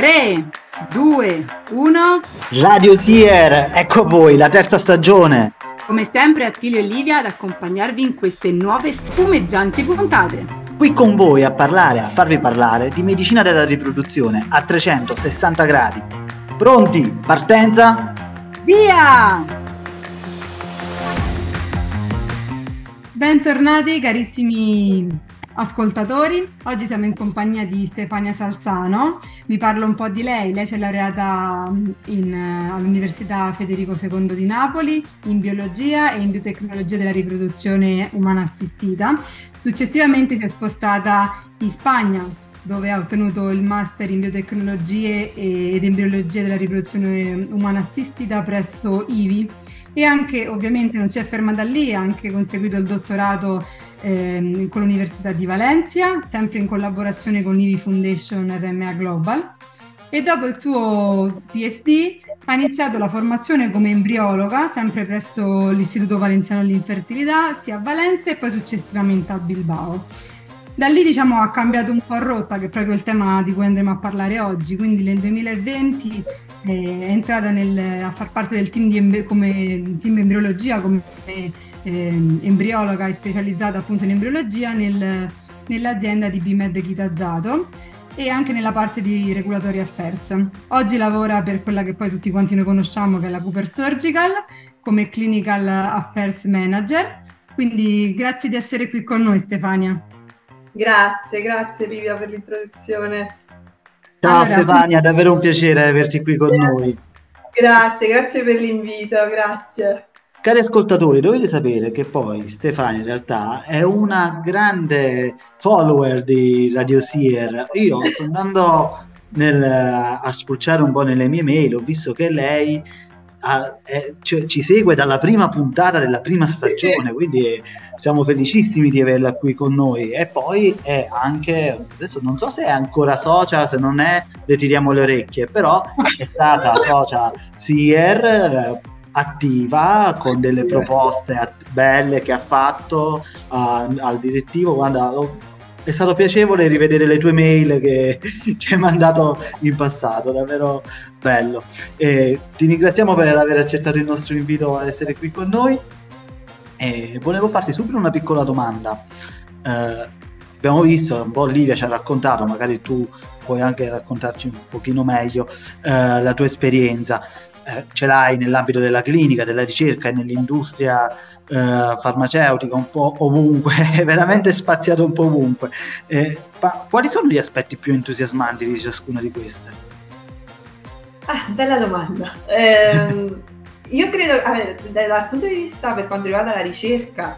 3, 2, 1. Radio Sier, ecco voi, la terza stagione. Come sempre Attilio e Livia ad accompagnarvi in queste nuove spumeggianti puntate. Qui con voi a parlare, a farvi parlare di medicina della riproduzione a 360 gradi. Pronti? Partenza? Via! Bentornati carissimi ascoltatori, oggi siamo in compagnia di Stefania Salzano, vi parlo un po' di lei, lei si è laureata in, all'Università Federico II di Napoli in biologia e in biotecnologia della riproduzione umana assistita, successivamente si è spostata in Spagna dove ha ottenuto il master in biotecnologie ed embriologia della riproduzione umana assistita presso IVI. E anche ovviamente non si è fermata lì, ha anche conseguito il dottorato ehm, con l'Università di Valencia, sempre in collaborazione con l'IVI Foundation RMA Global. E dopo il suo PhD ha iniziato la formazione come embriologa, sempre presso l'Istituto Valenziano dell'Infertilità, sia a Valencia e poi successivamente a Bilbao. Da lì diciamo ha cambiato un po' rotta, che è proprio il tema di cui andremo a parlare oggi, quindi nel 2020 eh, è entrata nel, a far parte del team di come team embriologia come embriologa e specializzata appunto in embriologia nel, nell'azienda di Bimed Chitazzato e anche nella parte di Regulatory Affairs. Oggi lavora per quella che poi tutti quanti noi conosciamo che è la Cooper Surgical come Clinical Affairs Manager. Quindi grazie di essere qui con noi Stefania. Grazie, grazie Livia per l'introduzione. Ciao allora, Stefania, davvero un piacere averti qui con grazie. noi. Grazie, grazie per l'invito, grazie. Cari ascoltatori, dovete sapere che poi Stefania in realtà è una grande follower di Radio Seer. Io sto andando nel, a spulciare un po' nelle mie mail, ho visto che lei ha, è, cioè, ci segue dalla prima puntata della prima stagione, quindi siamo felicissimi di averla qui con noi. E poi è anche, adesso non so se è ancora social, se non è, le tiriamo le orecchie, però è stata social Seer attiva con delle proposte belle che ha fatto uh, al direttivo. Guarda, è stato piacevole rivedere le tue mail che ci hai mandato in passato, davvero bello. E ti ringraziamo per aver accettato il nostro invito ad essere qui con noi. E volevo farti subito una piccola domanda. Uh, abbiamo visto, un po' Livia ci ha raccontato, magari tu puoi anche raccontarci un pochino meglio uh, la tua esperienza. Eh, ce l'hai nell'ambito della clinica, della ricerca e nell'industria eh, farmaceutica un po' ovunque, è veramente spaziato un po' ovunque. Eh, ma quali sono gli aspetti più entusiasmanti di ciascuna di queste? Ah, bella domanda. Eh, io credo, dal punto di vista per quanto riguarda la ricerca,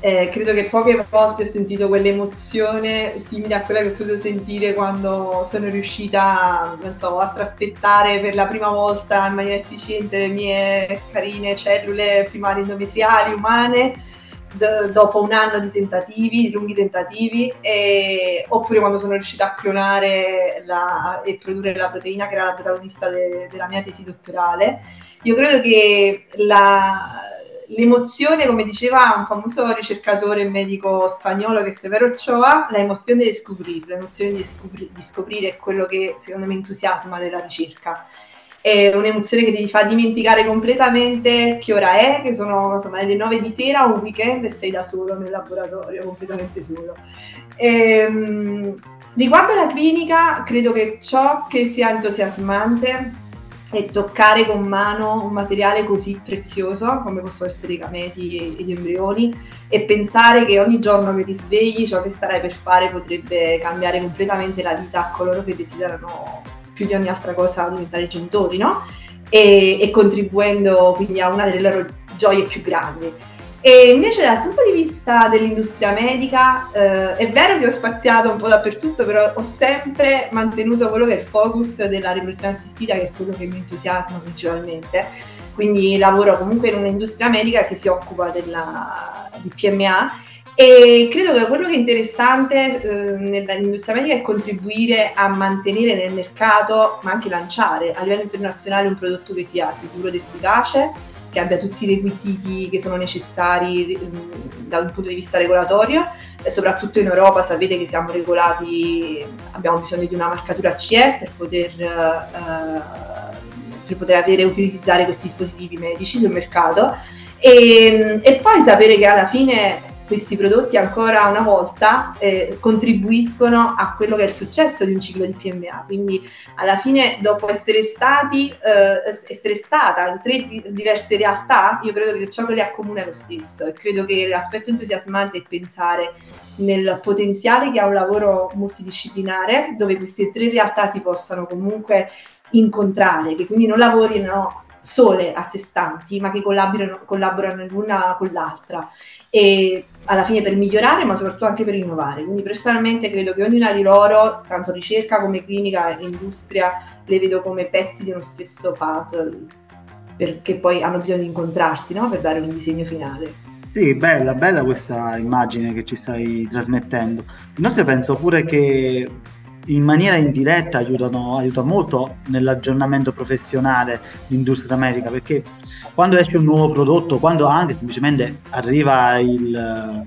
eh, credo che poche volte ho sentito quell'emozione simile a quella che ho potuto sentire quando sono riuscita so, a traspettare per la prima volta in maniera efficiente le mie carine cellule primarie endometriali umane d- dopo un anno di tentativi, di lunghi tentativi, e, oppure quando sono riuscita a clonare la, e produrre la proteina che era la protagonista de- della mia tesi dottorale. Io credo che la, l'emozione, come diceva un famoso ricercatore medico spagnolo che è Severo Ochoa, l'emozione di scoprire, l'emozione di, scopri- di scoprire è quello che secondo me entusiasma della ricerca. È un'emozione che ti fa dimenticare completamente che ora è, che sono insomma le 9 di sera, un weekend e sei da solo nel laboratorio, completamente solo. Ehm, riguardo alla clinica, credo che ciò che sia entusiasmante e toccare con mano un materiale così prezioso come possono essere i gameti e gli embrioni e pensare che ogni giorno che ti svegli ciò che starai per fare potrebbe cambiare completamente la vita a coloro che desiderano più di ogni altra cosa diventare genitori, no? E, e contribuendo quindi a una delle loro gioie più grandi. E invece dal punto di vista dell'industria medica eh, è vero che ho spaziato un po' dappertutto, però ho sempre mantenuto quello che è il focus della riproduzione assistita, che è quello che mi entusiasma principalmente. Quindi lavoro comunque in un'industria medica che si occupa della, di PMA e credo che quello che è interessante eh, nell'industria medica è contribuire a mantenere nel mercato, ma anche lanciare a livello internazionale un prodotto che sia sicuro ed efficace che abbia tutti i requisiti che sono necessari mm, da un punto di vista regolatorio, eh, soprattutto in Europa sapete che siamo regolati, abbiamo bisogno di una marcatura CE per poter, eh, per poter avere e utilizzare questi dispositivi medici sul mercato. E, e poi sapere che alla fine questi prodotti ancora una volta eh, contribuiscono a quello che è il successo di un ciclo di PMA. Quindi alla fine, dopo essere stati, eh, essere stata in tre di- diverse realtà, io credo che ciò che le accomuna è lo stesso e credo che l'aspetto entusiasmante è pensare nel potenziale che ha un lavoro multidisciplinare dove queste tre realtà si possano comunque incontrare, che quindi non lavorino sole a sé stanti, ma che collaborano, l'una con l'altra e alla fine per migliorare, ma soprattutto anche per innovare. Quindi personalmente credo che ognuna di loro, tanto ricerca come clinica e industria, le vedo come pezzi di uno stesso puzzle, perché poi hanno bisogno di incontrarsi no? per dare un disegno finale. Sì, bella, bella questa immagine che ci stai trasmettendo. Inoltre penso pure che in maniera indiretta aiutano, aiuta molto nell'aggiornamento professionale l'industria medica perché quando esce un nuovo prodotto, quando anche semplicemente arriva il,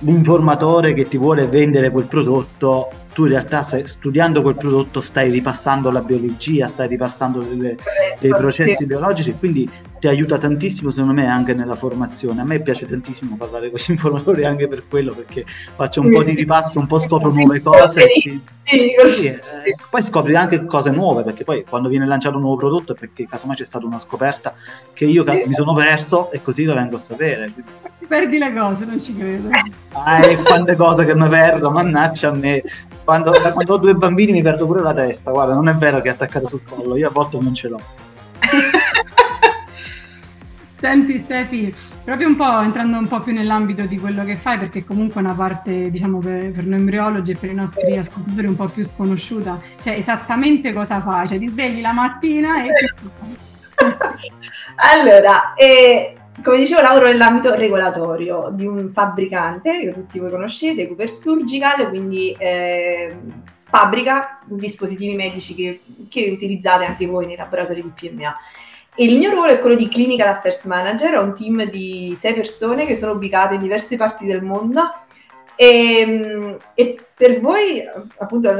l'informatore che ti vuole vendere quel prodotto, tu in realtà stai, studiando quel prodotto stai ripassando la biologia, stai ripassando delle, dei processi biologici quindi ti aiuta tantissimo secondo me anche nella formazione. A me piace tantissimo parlare con gli informatori anche per quello perché faccio un po' di ripasso, un po' scopro nuove cose. Sì, sì, eh, poi scopri anche cose nuove perché poi quando viene lanciato un nuovo prodotto è perché casomai c'è stata una scoperta che io mi sono perso e così lo vengo a sapere. Perdi le cose, non ci credo. Ah, e quante cose che mi perdo, mannaggia a me quando, quando, ho due bambini mi perdo pure la testa. Guarda, non è vero che è attaccata sul collo, io a volte non ce l'ho. Senti Stefi, proprio un po' entrando un po' più nell'ambito di quello che fai, perché comunque è una parte, diciamo, per, per noi embriologi e per i nostri ascoltatori un po' più sconosciuta, cioè esattamente cosa fai? Cioè ti svegli la mattina e... allora, eh, come dicevo, lavoro nell'ambito regolatorio di un fabbricante che tutti voi conoscete, Cooper Surgical, quindi eh, fabbrica dispositivi medici che, che, utilizzate anche voi nei laboratori di PMA. Il mio ruolo è quello di Clinical Affairs Manager, ho un team di sei persone che sono ubicate in diverse parti del mondo e, ehm, e, per voi, appunto,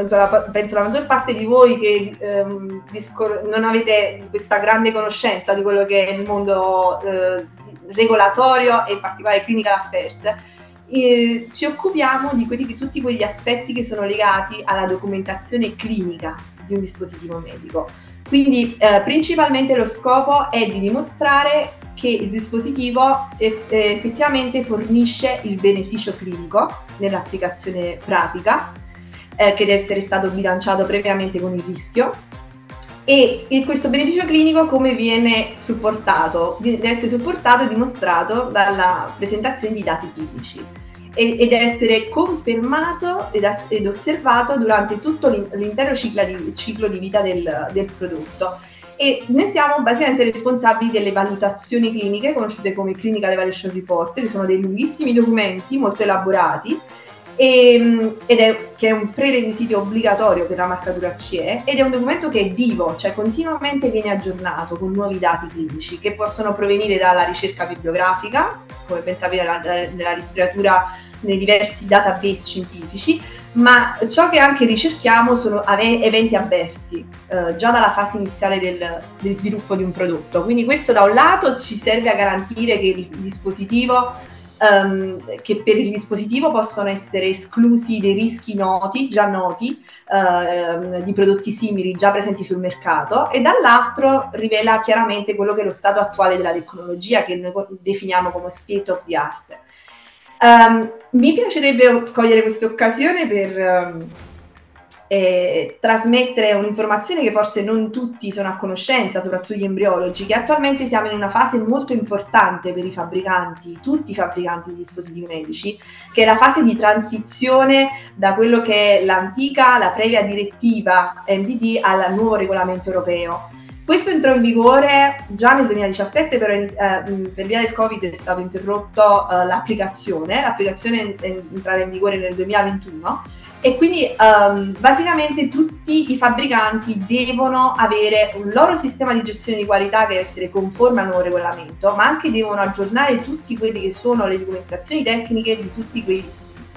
penso la maggior parte di voi che ehm, discor- non avete questa grande conoscenza di quello che è il mondo eh, regolatorio e in particolare clinical affairs, eh, ci occupiamo di, quelli, di tutti quegli aspetti che sono legati alla documentazione clinica di un dispositivo medico. Quindi eh, principalmente lo scopo è di dimostrare che il dispositivo eff- effettivamente fornisce il beneficio clinico nell'applicazione pratica, eh, che deve essere stato bilanciato previamente con il rischio. E, questo beneficio clinico come viene supportato? Deve essere supportato e dimostrato dalla presentazione di dati clinici ed essere confermato ed, osservato durante tutto l'intero ciclo di, vita del, del prodotto. E noi siamo basicamente responsabili delle valutazioni cliniche conosciute come Clinical Evaluation Report, che sono dei lunghissimi documenti molto elaborati e, ehm, ed è, che è un prerequisito obbligatorio per la marcatura CE ed è un documento che è vivo, cioè continuamente viene aggiornato con nuovi dati clinici che possono provenire dalla ricerca bibliografica, come ben sapete nella letteratura nei diversi database scientifici, ma ciò che anche ricerchiamo sono eventi avversi, eh, già dalla fase iniziale del, del, sviluppo di un prodotto. Quindi questo da un lato ci serve a garantire che il dispositivo, um, che per il dispositivo possono essere esclusi dei rischi noti, già noti, uh, di prodotti simili già presenti sul mercato, e dall'altro rivela chiaramente quello che è lo stato attuale della tecnologia, che noi definiamo come state of the art. Um, mi piacerebbe cogliere questa occasione per um, eh, trasmettere un'informazione che forse non tutti sono a conoscenza, soprattutto gli embriologi, che attualmente siamo in una fase molto importante per i fabbricanti, tutti i fabbricanti di dispositivi medici, che è la fase di transizione da quello che è l'antica, la previa direttiva MDD al nuovo regolamento europeo. Questo entrò in vigore già nel 2017, però eh, per via del Covid è stato interrotto eh, l'applicazione, l'applicazione è entrata in vigore nel 2021 e quindi um, basicamente tutti i fabbricanti devono avere un loro sistema di gestione di qualità che deve essere conforme al nuovo regolamento, ma anche devono aggiornare tutte quelle che sono le documentazioni tecniche di tutti quei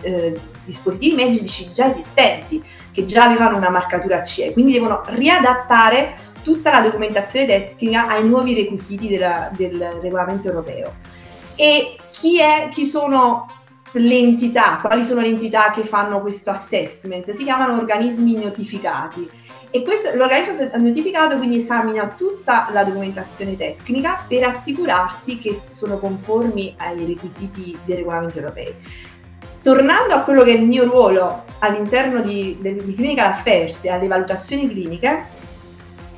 eh, dispositivi medici già esistenti, che già avevano una marcatura CE, quindi devono riadattare tutta la documentazione tecnica ai nuovi requisiti della, del regolamento europeo. E chi, è, chi sono le entità, quali sono le entità che fanno questo assessment? Si chiamano organismi notificati. E questo, l'organismo notificato quindi esamina tutta la documentazione tecnica per assicurarsi che sono conformi ai requisiti dei regolamenti europei. Tornando a quello che è il mio ruolo all'interno di, di, di Clinical Affairs e alle valutazioni cliniche,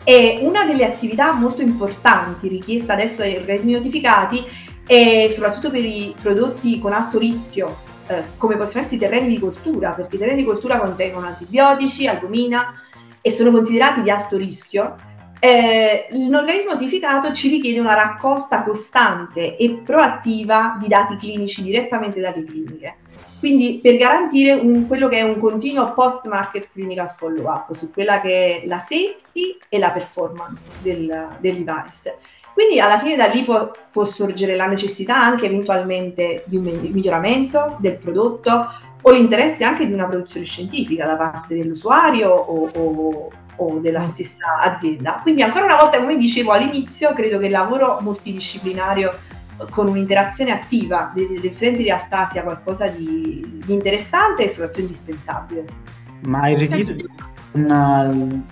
e una delle attività molto importanti richiesta adesso ai organismi notificati è soprattutto per i prodotti con alto rischio, eh, come possono essere i terreni di coltura, perché i terreni di coltura contengono antibiotici, albumina e sono considerati di alto rischio. Eh, l'organismo notificato ci richiede una raccolta costante e proattiva di dati clinici direttamente dalle cliniche. Quindi per garantire un, quello che è un continuo post-market clinical follow-up su quella che è la safety e la performance del, del device. Quindi alla fine da lì può, può, sorgere la necessità anche eventualmente di un miglioramento del prodotto o l'interesse anche di una produzione scientifica da parte dell'usuario o, o, o della stessa azienda. Quindi ancora una volta, come dicevo all'inizio, credo che il lavoro multidisciplinario con un'interazione attiva delle differenti realtà sia qualcosa di, di interessante e soprattutto indispensabile. Ma il ritiro, una,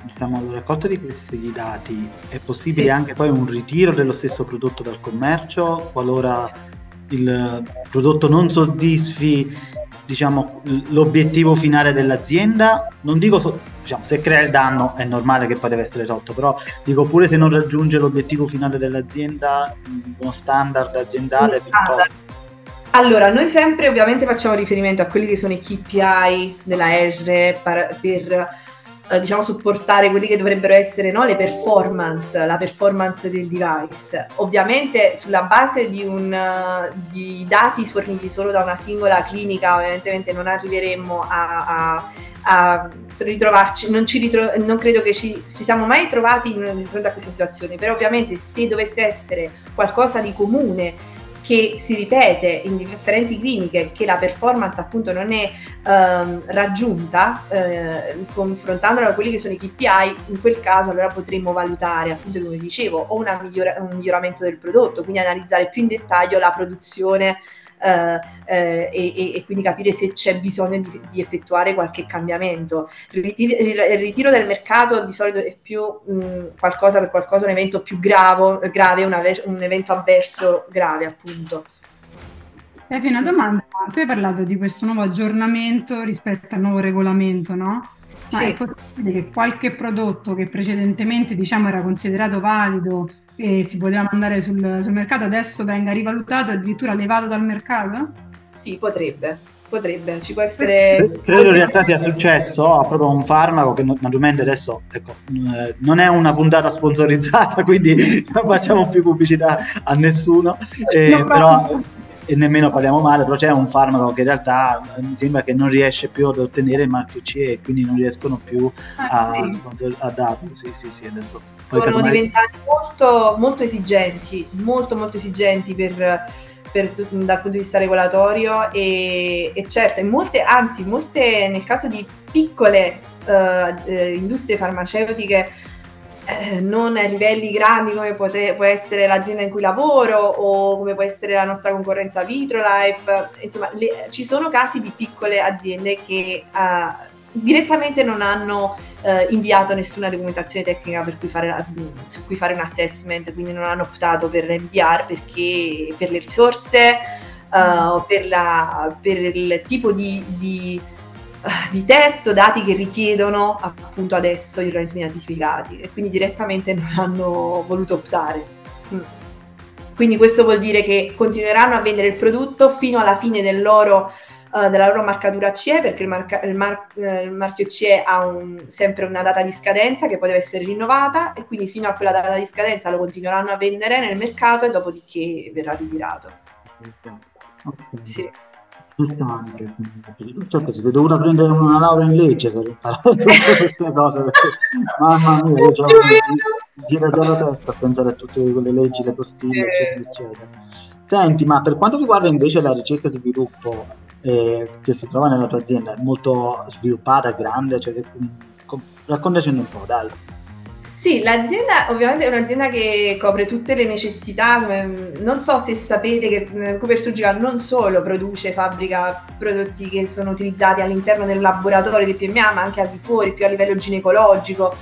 diciamo, la raccolta di questi dati è possibile sì. anche poi un ritiro dello stesso prodotto dal commercio qualora il prodotto non soddisfi diciamo, l'obiettivo finale dell'azienda? Non dico so, diciamo, se crea il danno è normale che poi deve essere tolto, però dico pure se non raggiunge l'obiettivo finale dell'azienda, uno standard aziendale piuttosto. Allora, noi sempre ovviamente facciamo riferimento a quelli che sono i KPI della ESRE per, per eh, diciamo supportare quelli che dovrebbero essere no, le performance, la performance del device. Ovviamente sulla base di, un, di dati forniti solo da una singola clinica, ovviamente non arriveremmo a, a, a ritrovarci, non, ritro- non, credo che ci, ci siamo mai trovati di fronte a questa situazione, però ovviamente se dovesse essere qualcosa di comune che si ripete in differenti cliniche che la performance appunto non è ehm, raggiunta eh, confrontandola con quelli che sono i KPI in quel caso allora potremmo valutare appunto come dicevo o migliora- un miglioramento del prodotto quindi analizzare più in dettaglio la produzione e, e, quindi capire se c'è bisogno di, di effettuare qualche cambiamento. Il ritiro, il ritiro, del mercato di solito è più mh, qualcosa per qualcosa, un evento più gravo, grave, una, un evento avverso grave appunto. Epi, una domanda, tu hai parlato di questo nuovo aggiornamento rispetto al nuovo regolamento, no? Ma sì. è possibile che qualche prodotto che precedentemente diciamo era considerato valido e si poteva mandare sul, sul mercato adesso venga rivalutato e addirittura levato dal mercato? Sì, potrebbe potrebbe, ci può essere... Credo in realtà sia successo a proprio un farmaco che naturalmente adesso ecco, eh, non è una puntata sponsorizzata, quindi non facciamo più pubblicità a nessuno, eh, no, però e nemmeno parliamo male, però c'è un farmaco che in realtà eh, mi sembra che non riesce più ad ottenere il marchio CE e quindi non riescono più ah, a, sì. a darlo. Sì, sì, sì, adesso sono diventati molto, molto esigenti, molto molto esigenti per, per, dal punto di vista regolatorio e, e certo, in molte, anzi, molte nel caso di piccole uh, industrie farmaceutiche eh, non a livelli grandi come potre, può essere l'azienda in cui lavoro o come può essere la nostra concorrenza Vitrolife, insomma le, ci sono casi di piccole aziende che uh, direttamente non hanno uh, inviato nessuna documentazione tecnica cui la, su cui fare un assessment, quindi non hanno optato per inviare perché per le risorse, uh, per, la, per il tipo di, di di testo, dati che richiedono appunto adesso gli organismi notificati e quindi direttamente non hanno voluto optare. Mm. Quindi questo vuol dire che continueranno a vendere il prodotto fino alla fine del loro, uh, della loro marcatura CE perché il, marca, il, mar, uh, il marchio CE ha un, sempre una data di scadenza che poi deve essere rinnovata e quindi fino a quella data di scadenza lo continueranno a vendere nel mercato e dopodiché verrà ritirato. Okay. Sì distante. Certo, si è dovuta prendere una laurea in legge per imparare tutte queste cose. Mamma mia, io già gira già la testa a pensare a tutte quelle leggi, le postille, eccetera, eccetera. Senti, ma per quanto riguarda invece la ricerca e sviluppo, eh, che si trova nella tua azienda è molto sviluppata, grande, cioè, raccontacene un po', dai. Sì, l'azienda ovviamente è un'azienda che copre tutte le necessità, mm, non so se sapete che mm, Cooper Surgical non solo produce, fabbrica prodotti che sono utilizzati all'interno del laboratorio del PMA, ma anche al di fuori, più a livello ginecologico.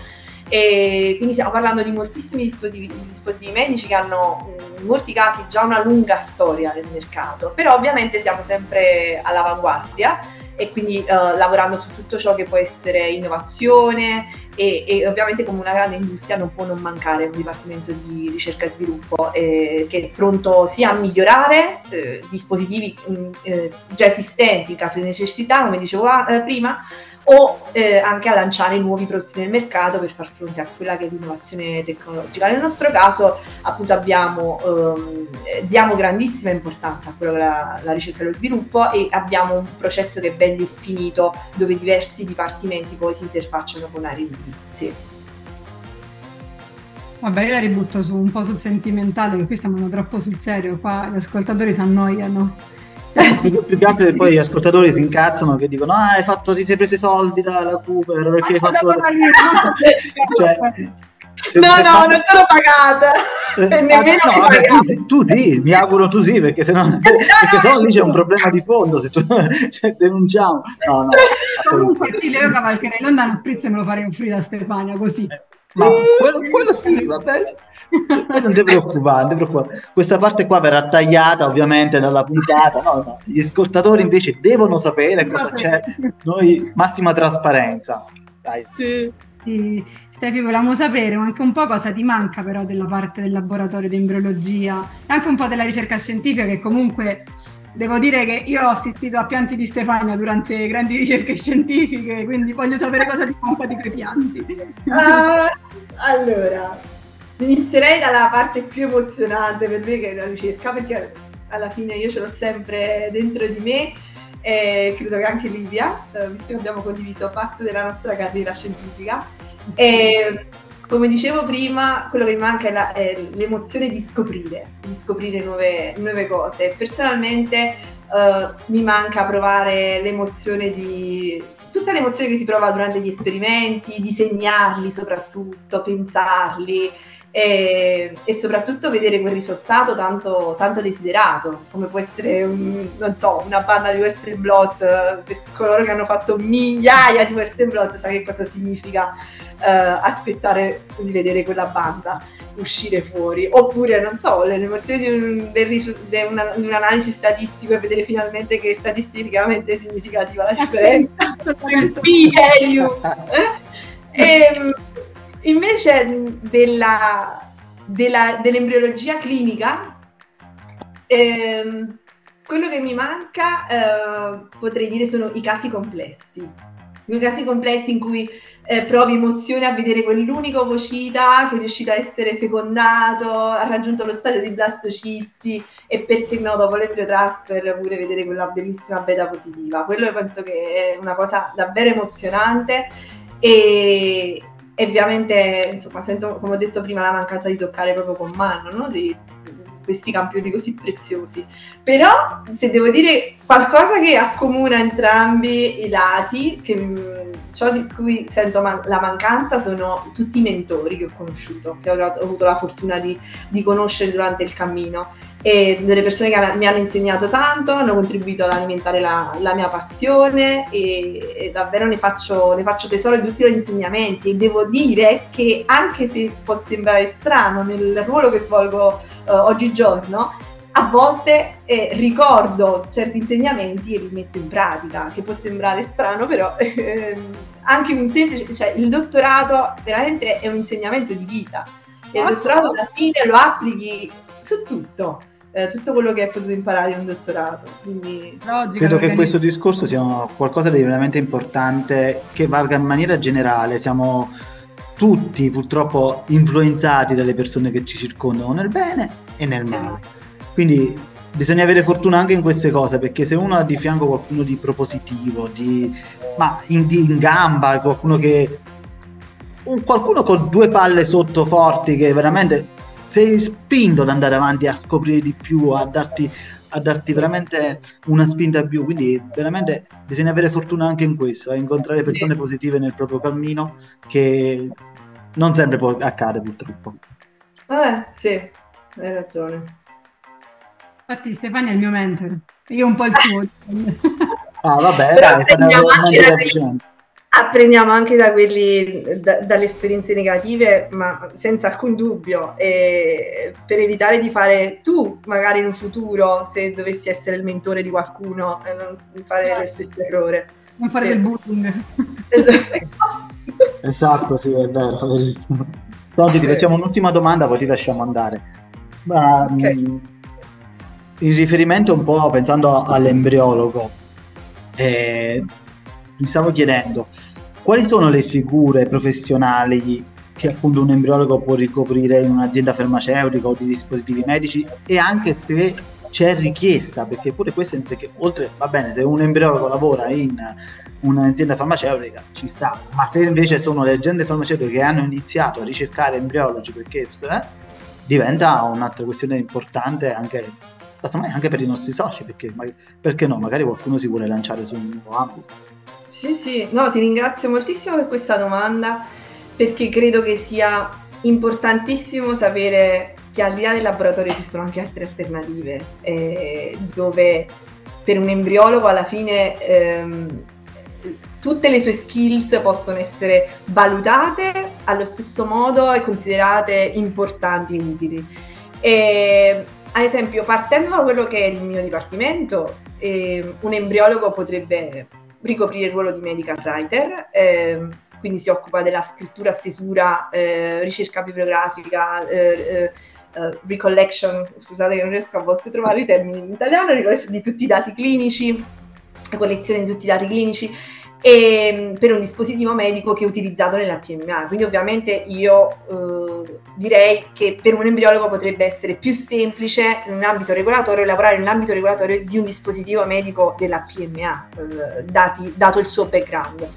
E quindi stiamo parlando di moltissimi dispositivi, dispositivi medici che hanno mm, in molti casi già una lunga storia nel mercato, però ovviamente siamo sempre all'avanguardia e quindi uh, lavorando su tutto ciò che può essere innovazione e, e, ovviamente come una grande industria non può non mancare un dipartimento di ricerca e sviluppo eh, che è pronto sia a migliorare eh, dispositivi mh, mm, eh, già esistenti in caso di necessità, come dicevo ah, prima, o eh, anche a lanciare nuovi prodotti nel mercato per far fronte a quella che è l'innovazione tecnologica. Nel nostro caso appunto abbiamo, ehm, diamo grandissima importanza a quello che la, la, ricerca e lo sviluppo e abbiamo un processo che è ben definito dove diversi dipartimenti poi si interfacciano con R&D. Sì. Vabbè, io la ributto su, un po' sul sentimentale, che qui stiamo troppo sul serio, qua gli ascoltatori si annoiano più, che altro che poi gli ascoltatori si incazzano che dicono ah hai fatto ti sei preso i soldi dalla Cooper perché hai fatto cioè, no no non sono pagata. Eh, nemmeno no, vabbè, tu, tu, sì mi auguro tu sì perché se no, perché se no lì c'è un problema di fondo se tu cioè, denunciamo. No no comunque qui Leo Cavalcanello danno spritz e me lo farei offrire a Stefania così. Eh. Ma quello, quello sì, vabbè. non ti preoccupare, non ti preoccupare. Questa parte qua verrà tagliata ovviamente dalla puntata. No, no. Gli ascoltatori invece devono sapere cosa c'è. Noi massima trasparenza. Dai. Sì. Sì. Stefi, volevamo sapere anche un po' cosa ti manca però della parte del laboratorio di embriologia e anche un po' della ricerca scientifica che comunque Devo dire che io ho assistito a pianti di Stefania durante grandi ricerche scientifiche, quindi voglio sapere cosa ti manca di quei pianti. Uh, allora, inizierei dalla parte più emozionante per me che è la ricerca, perché alla fine io ce l'ho sempre dentro di me e credo che anche Livia, eh, visto che abbiamo condiviso parte della nostra carriera scientifica. Sì. E, come dicevo prima, quello che mi manca è, la, è l'emozione di scoprire, di scoprire nuove, nuove cose. Personalmente uh, mi manca provare l'emozione di tutta l'emozione che si prova durante gli esperimenti, disegnarli soprattutto, pensarli, e, e, soprattutto vedere quel risultato tanto, tanto, desiderato, come può essere un, so, una banda di Western Blot, per coloro che hanno fatto migliaia di Western Blot sa che cosa significa uh, aspettare di vedere quella banda uscire fuori, oppure non so, l'emozione di, un, di, una, di un'analisi statistica e vedere finalmente che è statisticamente significativa la differenza, il p-value. Eh? E, Invece della, della, dell'embriologia clinica, ehm, quello che mi manca, eh, potrei dire, sono i casi complessi. I casi complessi in cui eh, provi emozione a vedere quell'unico ovocita che è riuscito a essere fecondato, ha raggiunto lo stadio di blastocisti e perché no, dopo l'embriotransfer pure vedere quella bellissima beta positiva. Quello penso che è una cosa davvero emozionante e, e ovviamente, insomma, sento, come ho detto prima, la mancanza di toccare proprio con mano, no? di, questi campioni così preziosi. Però, se devo dire qualcosa che accomuna entrambi i lati, che ciò di cui sento man- la mancanza sono tutti i mentori che ho conosciuto, che ho, ho avuto la fortuna di, di, conoscere durante il cammino e delle persone che mi hanno insegnato tanto, hanno contribuito ad alimentare la, la mia passione e, e davvero ne faccio, ne faccio, tesoro di tutti i loro insegnamenti. E devo dire che anche se può sembrare strano nel ruolo che svolgo uh, oggigiorno, a volte eh, ricordo certi insegnamenti e li metto in pratica, che può sembrare strano, però ehm, anche un semplice, cioè il dottorato veramente è un insegnamento di vita. E il dottorato alla fine lo applichi su tutto. Eh, tutto quello che hai potuto imparare in un dottorato. Quindi... Credo che questo discorso sia qualcosa di veramente importante che valga in maniera generale. Siamo tutti purtroppo influenzati dalle persone che ci circondano nel bene e nel male. Quindi bisogna avere fortuna anche in queste cose, perché se uno ha di fianco qualcuno di propositivo, di, ma in, di, in gamba, qualcuno che... Un, qualcuno con due palle sotto forti che veramente sei spinto ad andare avanti a scoprire di più, a darti a darti veramente una spinta in più. Quindi veramente bisogna avere fortuna anche in questo, a incontrare persone positive nel proprio cammino che non sempre poi accade purtroppo. Eh, sì, hai ragione. Infatti Stefania è il mio mentor, io un po' il suo. ah vabbè, dai, anche, quelli, apprendiamo anche da quelli, da, dalle esperienze negative, ma senza alcun dubbio, e per evitare di fare tu, magari in un futuro, se dovessi essere il mentore di qualcuno, e non fare lo stesso errore. Non fare sì. del bullying. esatto, sì, è vero. Pronti, ti facciamo un'ultima domanda, poi ti lasciamo andare. Ma, okay. Mm, in riferimento un po' pensando all'embriologo, eh, mi stavo chiedendo quali sono le figure professionali che appunto un embriologo può ricoprire in un'azienda farmaceutica o di dispositivi medici? E anche se c'è richiesta, perché pure questo, perché oltre, va bene, se un embriologo lavora in un'azienda farmaceutica ci sta, ma se invece sono le aziende farmaceutiche che hanno iniziato a ricercare embriologi perché eh, diventa un'altra questione importante anche anche per i nostri soci, perché, perché no, magari qualcuno si vuole lanciare su un nuovo ambito. Sì, sì, no, ti ringrazio moltissimo per questa domanda, perché credo che sia importantissimo sapere che al di là del laboratorio esistono anche altre alternative, eh, dove per un embriologo alla fine ehm, tutte le sue skills possono essere valutate allo stesso modo e considerate importanti e utili. E ad esempio, partendo da quello che è il mio dipartimento, eh, un embriologo potrebbe ricoprire il ruolo di medical writer, eh, quindi si occupa della scrittura, stesura, eh, ricerca bibliografica, eh, eh, recollection, scusate che non riesco a volte a trovare i termini in italiano, di tutti i dati clinici, collezione di tutti i dati clinici e, ehm, per un dispositivo medico che è utilizzato nella PMA. Quindi ovviamente io eh, direi che per un embriologo potrebbe essere più semplice in un ambito regolatorio lavorare nell'ambito regolatorio di un dispositivo medico della PMA, eh, dati, dato il suo background.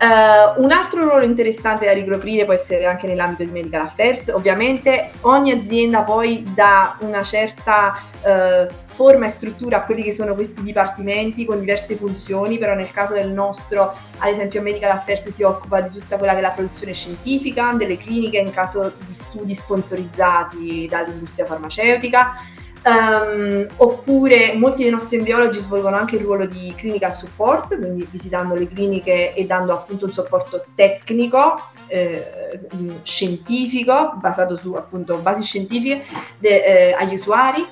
Uh, un altro ruolo interessante da ricoprire può essere anche nell'ambito di medical affairs. Ovviamente ogni azienda poi dà una certa uh, forma e struttura a quelli che sono questi dipartimenti con diverse funzioni, però nel caso del nostro, ad esempio medical affairs si occupa di tutta quella che è la produzione scientifica, delle cliniche in caso di studi sponsorizzati dall'industria farmaceutica Um, oppure molti dei nostri embriologi svolgono anche il ruolo di clinical support, quindi visitando le cliniche e dando appunto un supporto tecnico, eh, scientifico, basato su appunto basi scientifiche de, eh, agli usuari.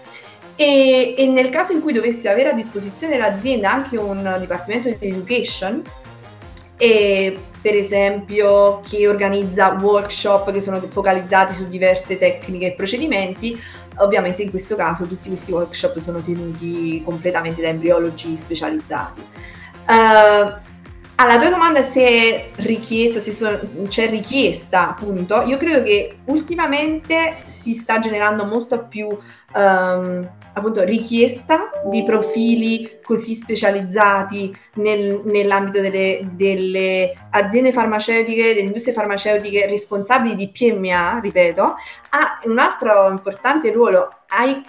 E, e, nel caso in cui dovesse avere a disposizione l'azienda anche un dipartimento di education, e per esempio che organizza workshop che sono focalizzati su diverse tecniche e procedimenti, Ovviamente in questo caso tutti questi workshop sono tenuti completamente da embriologi specializzati. Uh, alla tua domanda se è richiesto, se so, c'è richiesta, appunto, io credo che ultimamente si sta generando molto più um, appunto richiesta di profili così specializzati nel, nell'ambito delle, delle, aziende farmaceutiche, delle industrie farmaceutiche responsabili di PMA, ripeto, ha un altro importante ruolo.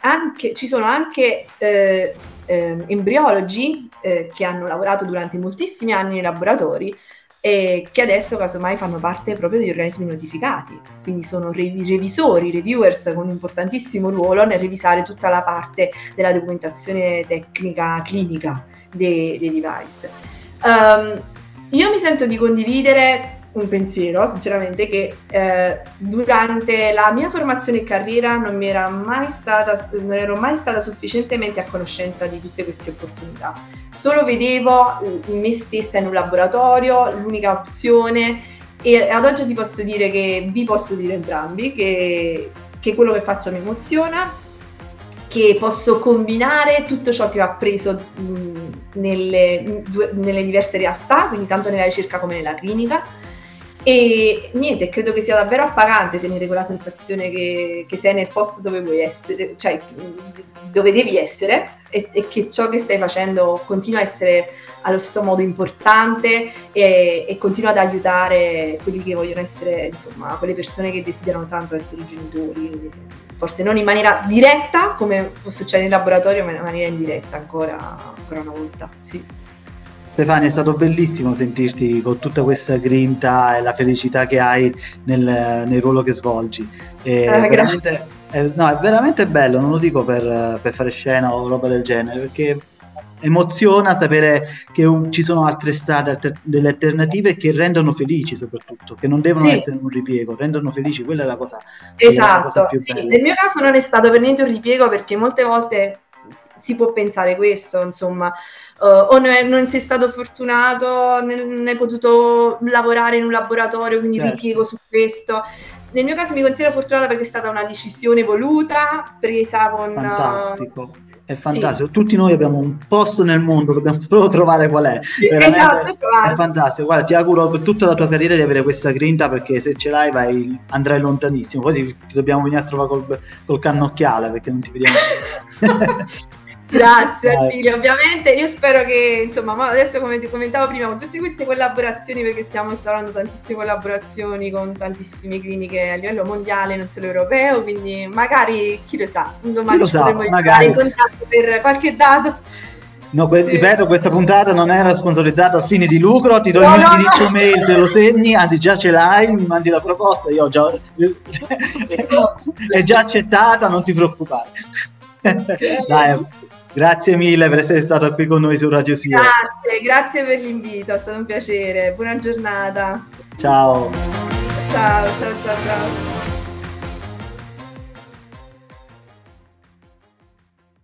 Anche, ci sono anche eh, eh, embriologi eh, che hanno lavorato durante moltissimi anni nei laboratori e che adesso casomai fanno parte proprio degli organismi notificati, quindi sono rev- revisori, reviewers con un importantissimo ruolo nel revisare tutta la parte della documentazione tecnica clinica dei, dei device. Um, io mi sento di condividere un pensiero, sinceramente, che eh, durante la mia formazione e carriera non, mi era mai stata, non ero mai stata sufficientemente a conoscenza di tutte queste opportunità. Solo vedevo me stessa in un laboratorio, l'unica opzione, e ad oggi ti posso dire che vi posso dire entrambi che, che quello che faccio mi emoziona, che posso combinare tutto ciò che ho appreso mh, nelle, nelle diverse realtà, quindi tanto nella ricerca come nella clinica e niente, credo che sia davvero appagante tenere quella sensazione che, che sei nel posto dove vuoi essere, cioè dove devi essere e, e, che ciò che stai facendo continua a essere allo stesso modo importante e, e, continua ad aiutare quelli che vogliono essere, insomma, quelle persone che desiderano tanto essere genitori forse non in maniera diretta come può succedere in laboratorio, ma in maniera indiretta ancora, ancora una volta. Sì. Stefania, è stato bellissimo sentirti con tutta questa grinta e la felicità che hai nel, nel ruolo che svolgi. È, eh, veramente, è, no, è veramente bello, non lo dico per, per fare scena o roba del genere, perché emoziona sapere che un, ci sono altre strade, alter, delle alternative che rendono felici soprattutto, che non devono sì. essere un ripiego, rendono felici, quella è la cosa, esatto. La cosa più bella. Nel mio caso non è stato per niente un ripiego perché molte volte si può pensare questo, insomma, uh, o non, non sei stato fortunato, non hai potuto lavorare in un laboratorio, quindi certo. ripiego su questo. Nel mio caso mi considero fortunata perché è stata una decisione voluta, presa con... Fantastico è fantastico. Sì. Tutti noi abbiamo un posto nel mondo, dobbiamo solo trovare qual è. Veramente esatto, è fantastico. Guarda, ti auguro per tutta la tua carriera di avere questa grinta perché se ce l'hai vai, andrai lontanissimo. Poi ti, ti dobbiamo venire a trovare col, col cannocchiale perché non ti vediamo. Grazie Attilio, ovviamente io spero che insomma adesso come ti commentavo prima con tutte queste collaborazioni perché stiamo instaurando tantissime collaborazioni con tantissime cliniche a livello mondiale non solo europeo quindi magari chi lo sa domani lo ci potremo entrare in contatto per qualche dato No, que- sì. ripeto, questa puntata non era sponsorizzata a fini di lucro, ti do no, il mio no, indirizzo no. mail, te lo segni, anzi già ce l'hai, mi mandi la proposta, io già... è già accettata, non ti preoccupare. Dai, Grazie mille per essere stato qui con noi su Radio Sia. Grazie, grazie per l'invito, è stato un piacere. Buona giornata. Ciao. Ciao, ciao, ciao, ciao.